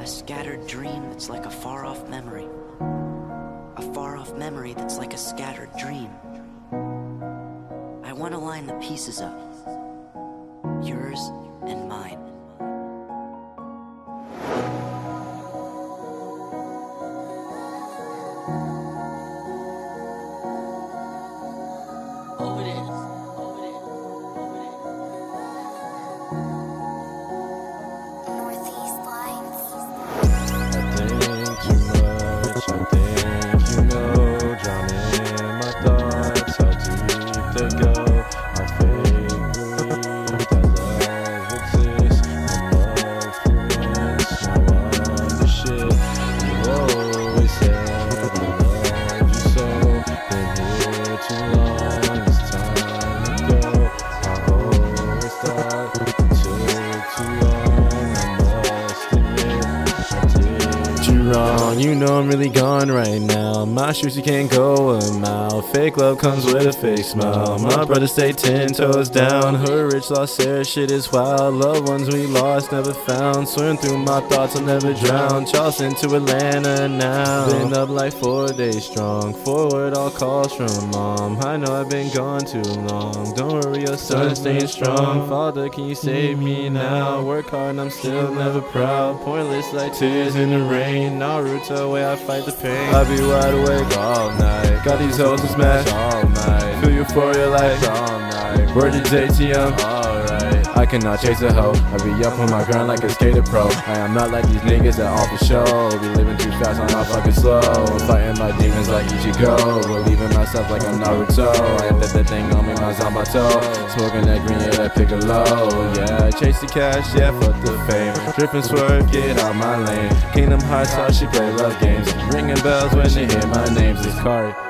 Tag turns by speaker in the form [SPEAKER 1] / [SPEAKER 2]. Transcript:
[SPEAKER 1] A scattered dream that's like a far off memory. A far off memory that's like a scattered dream. I want to line the pieces up yours and mine. Oh, Over this.
[SPEAKER 2] Did you wrong, you know I'm really gone right now. My shoes, you can't go a mile. Fake love comes with a fake smile. My brother stay ten toes down. Her rich, lost air, shit is wild. Loved ones we lost, never found. Swim through my thoughts, I'll never drown. Charleston to Atlanta now. Been up like four days strong. Forward, all calls from mom. I know I've been gone too long. Don't worry, your son's staying strong. Father, can you save me now? Work hard and I'm still never proud. Pointless like tears in the rain. Naruto, way I fight the pain. I be wide awake all night. Got these hoes smash all night. Feel euphoria like all night. Word to JTM, alright. I cannot chase a hoe. I be up on my grind like a skater pro. I am not like these niggas that off the show. Be living too fast, I'm not fucking slow. Fighting my demons like Ichigo. Believing myself like I'm Naruto. I am that, that thing on me, my Zanpakuto. Smoking that green, yeah, that Piccolo. Yeah, chase the cash, yeah, fuck the fame. Drip and swerve, get out my lane. Kingdom Hearts, how she play love games. Ringing bells when they hear my name. This card.